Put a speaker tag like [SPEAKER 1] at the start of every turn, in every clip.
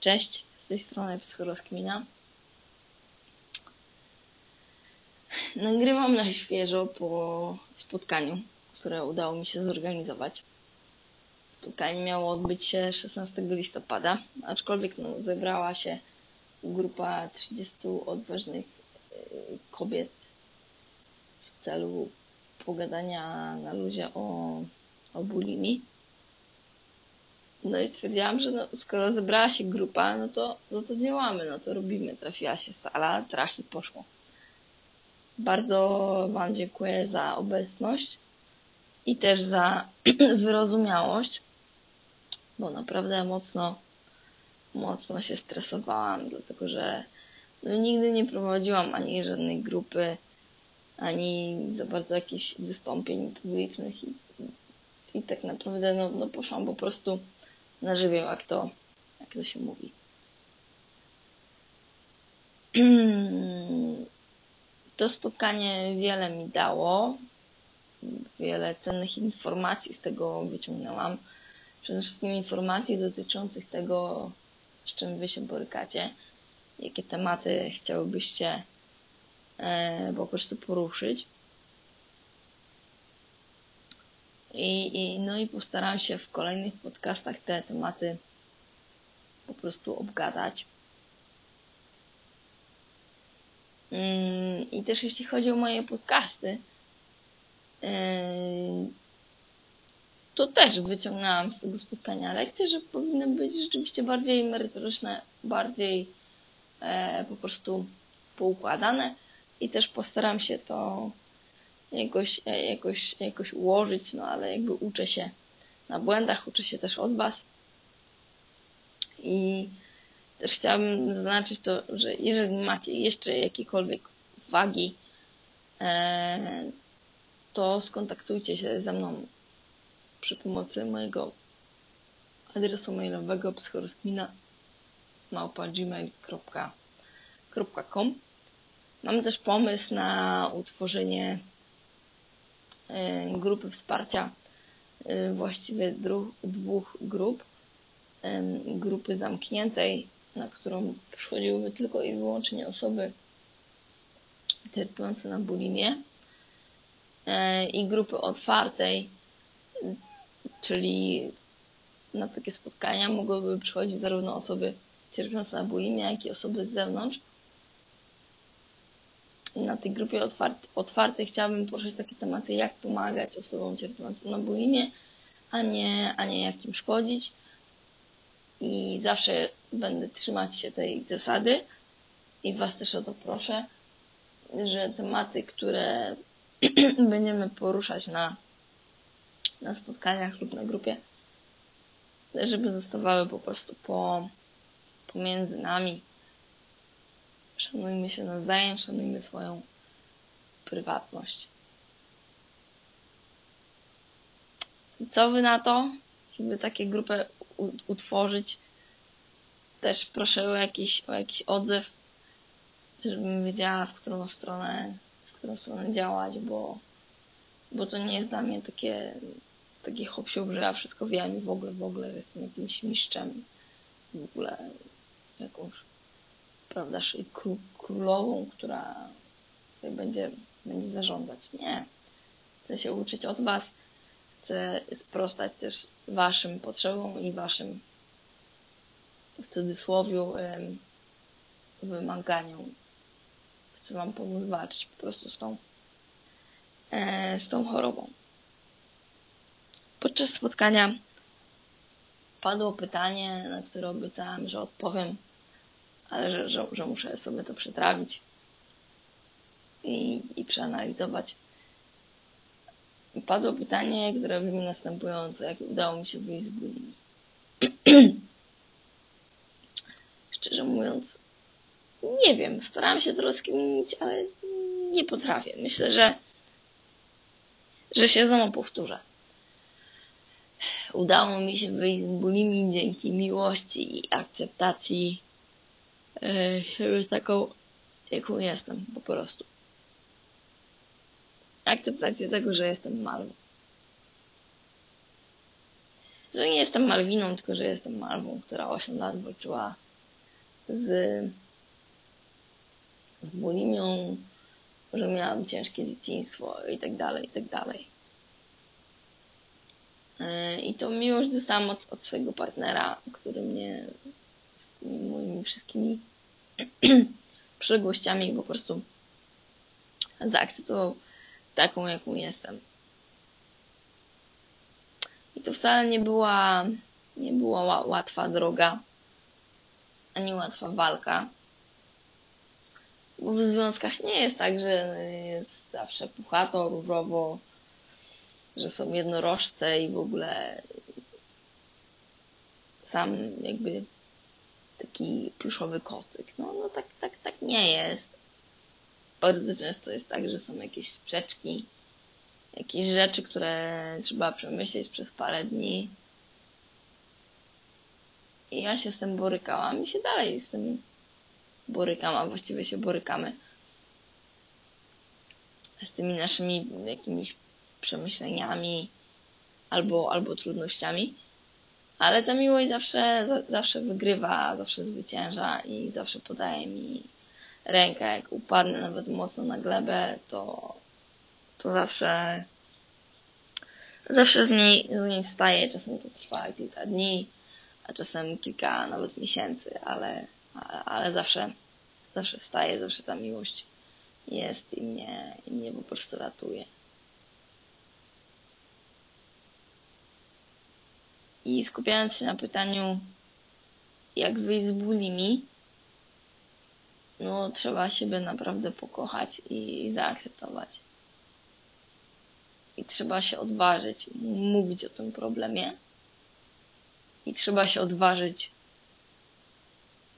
[SPEAKER 1] Cześć, z tej strony Psychorozkmina. Nagrywam na świeżo po spotkaniu, które udało mi się zorganizować. Spotkanie miało odbyć się 16 listopada, aczkolwiek no, zebrała się grupa 30 odważnych y, kobiet w celu pogadania na luzie o, o bulimii. No i stwierdziłam, że no, skoro zebrała się grupa, no to, no to działamy, no to robimy. Trafiła się sala, trach i poszło. Bardzo Wam dziękuję za obecność i też za wyrozumiałość, bo naprawdę mocno, mocno się stresowałam, dlatego że no, nigdy nie prowadziłam ani żadnej grupy, ani za bardzo jakichś wystąpień publicznych i, i tak naprawdę no, no poszłam po prostu na żywioł, jak to, jak to się mówi. To spotkanie wiele mi dało. Wiele cennych informacji z tego wyciągnęłam. Przede wszystkim informacji dotyczących tego, z czym Wy się borykacie, jakie tematy chciałybyście e, po prostu poruszyć. I, i, no i postaram się w kolejnych podcastach te tematy po prostu obgadać. Mm, I też jeśli chodzi o moje podcasty, yy, to też wyciągnęłam z tego spotkania lekcje, że powinny być rzeczywiście bardziej merytoryczne, bardziej e, po prostu poukładane i też postaram się to jakoś, e, jakoś, jakoś ułożyć, no ale jakby uczę się na błędach, uczę się też od Was. I też chciałabym zaznaczyć to, że jeżeli macie jeszcze jakiekolwiek uwagi, e, to skontaktujcie się ze mną przy pomocy mojego adresu mailowego psychorozkmina gmail.com Mam też pomysł na utworzenie grupy wsparcia, e, właściwie dwóch grup. E, grupy zamkniętej, na którą przychodziłyby tylko i wyłącznie osoby cierpiące na bulimię i grupy otwartej, czyli na takie spotkania mogłyby przychodzić zarówno osoby cierpiące na bulimię, jak i osoby z zewnątrz na tej grupie otwartej chciałabym poruszyć takie tematy, jak pomagać osobom cierpiącym na bulimię, a nie, a nie jak im szkodzić. I zawsze będę trzymać się tej zasady i Was też o to proszę, że tematy, które będziemy poruszać na, na spotkaniach lub na grupie, żeby zostawały po prostu po, pomiędzy nami, Szanujmy się nawzajem, szanujmy swoją prywatność. Co wy na to, żeby takie grupę utworzyć? Też proszę o jakiś, o jakiś odzew, żebym wiedziała, w którą stronę, w którą stronę działać, bo, bo to nie jest dla mnie takie, takie hop że ja wszystko wiem i w ogóle, w ogóle jestem jakimś mistrzem, w ogóle jakąś prawda, królową, która będzie, będzie zarządzać. Nie. Chcę się uczyć od Was. Chcę sprostać też Waszym potrzebom i Waszym w cudzysłowie wymaganiom. Chcę Wam pomóc walczyć po prostu z tą, e, z tą chorobą. Podczas spotkania padło pytanie, na które obiecałam, że odpowiem ale że, że, że muszę sobie to przetrawić i, i przeanalizować. Padło pytanie, które brzmi następująco, jak udało mi się wyjść z bulimii. Szczerze mówiąc, nie wiem, starałam się to rozkminić, ale nie potrafię. Myślę, że, że się znowu powtórzę. Udało mi się wyjść z bulimii dzięki miłości i akceptacji siebie taką, jaką jestem, po prostu. Akceptację tego, że jestem malwą. Że nie jestem Malwiną, tylko że jestem malwą, która 8 lat walczyła z, z bulimią, że miałam ciężkie dzieciństwo i tak dalej, i tak dalej. E, I to miłość dostałam od, od swojego partnera, który mnie moimi wszystkimi przegłościami po prostu zaakceptował taką, jaką jestem. I to wcale nie była, nie była łatwa droga, ani łatwa walka. Bo w związkach nie jest tak, że jest zawsze puchato, różowo, że są jednorożce i w ogóle sam jakby taki pluszowy kocyk. No, no tak, tak, tak nie jest. Bardzo często jest tak, że są jakieś sprzeczki, jakieś rzeczy, które trzeba przemyśleć przez parę dni. I ja się z tym borykałam i się dalej z tym borykam, a właściwie się borykamy z tymi naszymi jakimiś przemyśleniami albo, albo trudnościami. Ale ta miłość zawsze, zawsze wygrywa, zawsze zwycięża i zawsze podaje mi rękę. Jak upadnę nawet mocno na glebę, to, to zawsze, zawsze z niej, z niej wstaję. Czasem to trwa kilka dni, a czasem kilka nawet miesięcy, ale, ale, ale zawsze, zawsze wstaję, zawsze ta miłość jest i mnie, i mnie po prostu ratuje. I skupiając się na pytaniu, jak wyjść z bulimi, no trzeba siebie naprawdę pokochać i zaakceptować. I trzeba się odważyć mówić o tym problemie. I trzeba się odważyć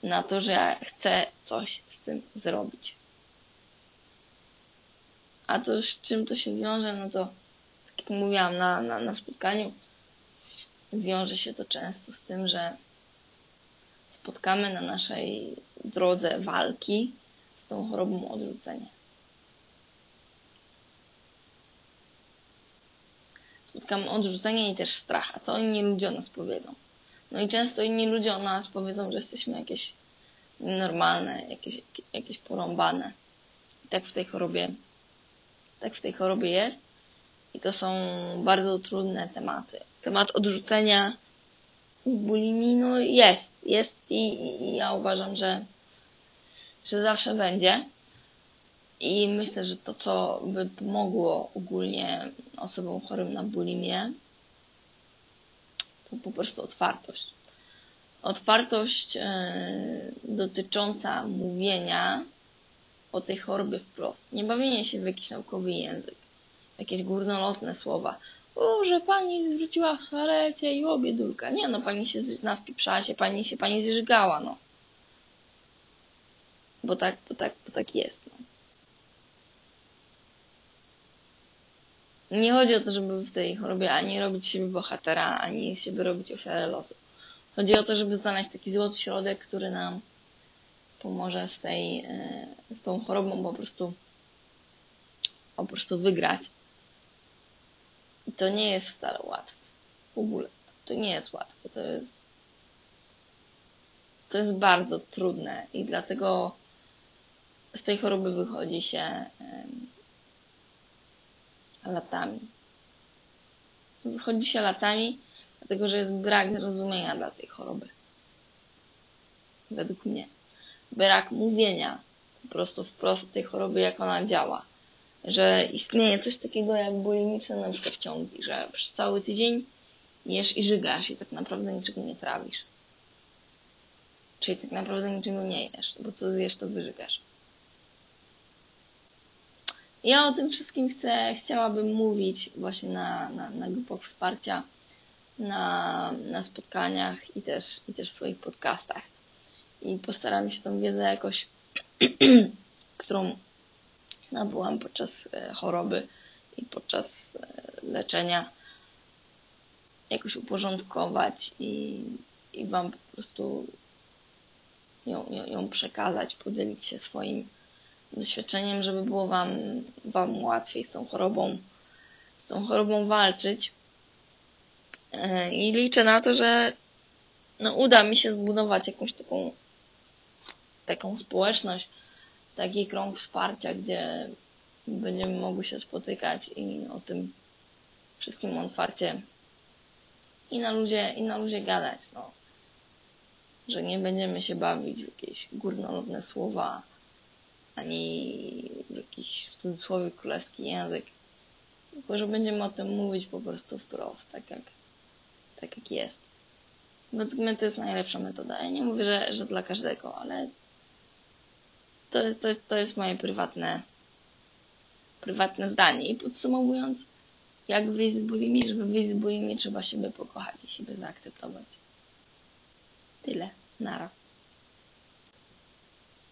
[SPEAKER 1] na to, że ja chcę coś z tym zrobić. A to z czym to się wiąże, no to tak jak mówiłam na, na, na spotkaniu, wiąże się to często z tym, że spotkamy na naszej drodze walki z tą chorobą odrzucenia. Spotkamy odrzucenie i też strach. A co inni ludzie o nas powiedzą? No i często inni ludzie o nas powiedzą, że jesteśmy jakieś normalne, jakieś, jakieś porąbane. I tak w tej chorobie, tak w tej chorobie jest. I to są bardzo trudne tematy. Temat odrzucenia bulimii, no jest, jest i, i ja uważam, że, że zawsze będzie. I myślę, że to, co by pomogło ogólnie osobom chorym na bulimię, to po prostu otwartość. Otwartość yy, dotycząca mówienia o tej chorobie wprost. Nie bawienie się w jakiś naukowy język jakieś górnolotne słowa. O, że pani zwróciła harecie i obiedulka. Nie no, pani się nawpiprzała się, pani się pani zżygała, no. Bo tak, bo tak, bo tak jest, no. Nie chodzi o to, żeby w tej chorobie ani robić siebie bohatera, ani siebie robić ofiarę losu. Chodzi o to, żeby znaleźć taki złoty środek, który nam pomoże z tej, e, z tą chorobą po prostu, po prostu wygrać. I to nie jest wcale łatwe. W ogóle. To nie jest łatwe. To jest, to jest bardzo trudne i dlatego z tej choroby wychodzi się latami. Wychodzi się latami, dlatego że jest brak zrozumienia dla tej choroby. Według mnie. Brak mówienia po prostu wprost tej choroby, jak ona działa że istnieje coś takiego jak bulimiczne na przykład ciągi, że przez cały tydzień jesz i żygasz i tak naprawdę niczego nie trawisz. Czyli tak naprawdę niczego nie jesz, bo co zjesz, to wyżygasz. Ja o tym wszystkim chcę, chciałabym mówić właśnie na, na, na grupach wsparcia, na, na spotkaniach i też, i też w swoich podcastach. I postaram się tą wiedzę jakoś, którą nabyłam podczas e, choroby i podczas e, leczenia jakoś uporządkować i, i Wam po prostu ją, ją, ją przekazać, podzielić się swoim doświadczeniem, żeby było Wam, Wam łatwiej z tą chorobą, z tą chorobą walczyć. E, I liczę na to, że no, uda mi się zbudować jakąś taką taką społeczność, taki krąg wsparcia, gdzie będziemy mogły się spotykać i o tym wszystkim otwarcie i na ludzie, i na ludzie gadać, no. Że nie będziemy się bawić w jakieś górnolotne słowa, ani w jakiś w cudzysłowie królewski język. Tylko, że będziemy o tym mówić po prostu wprost, tak jak, tak jak jest. Według mnie to jest najlepsza metoda. Ja nie mówię, że, że dla każdego, ale to jest, to jest, to jest moje prywatne, prywatne zdanie. I podsumowując, jak wyjść z bulimii? Żeby wyjść z bulimii trzeba siebie pokochać i siebie zaakceptować. Tyle. Nara.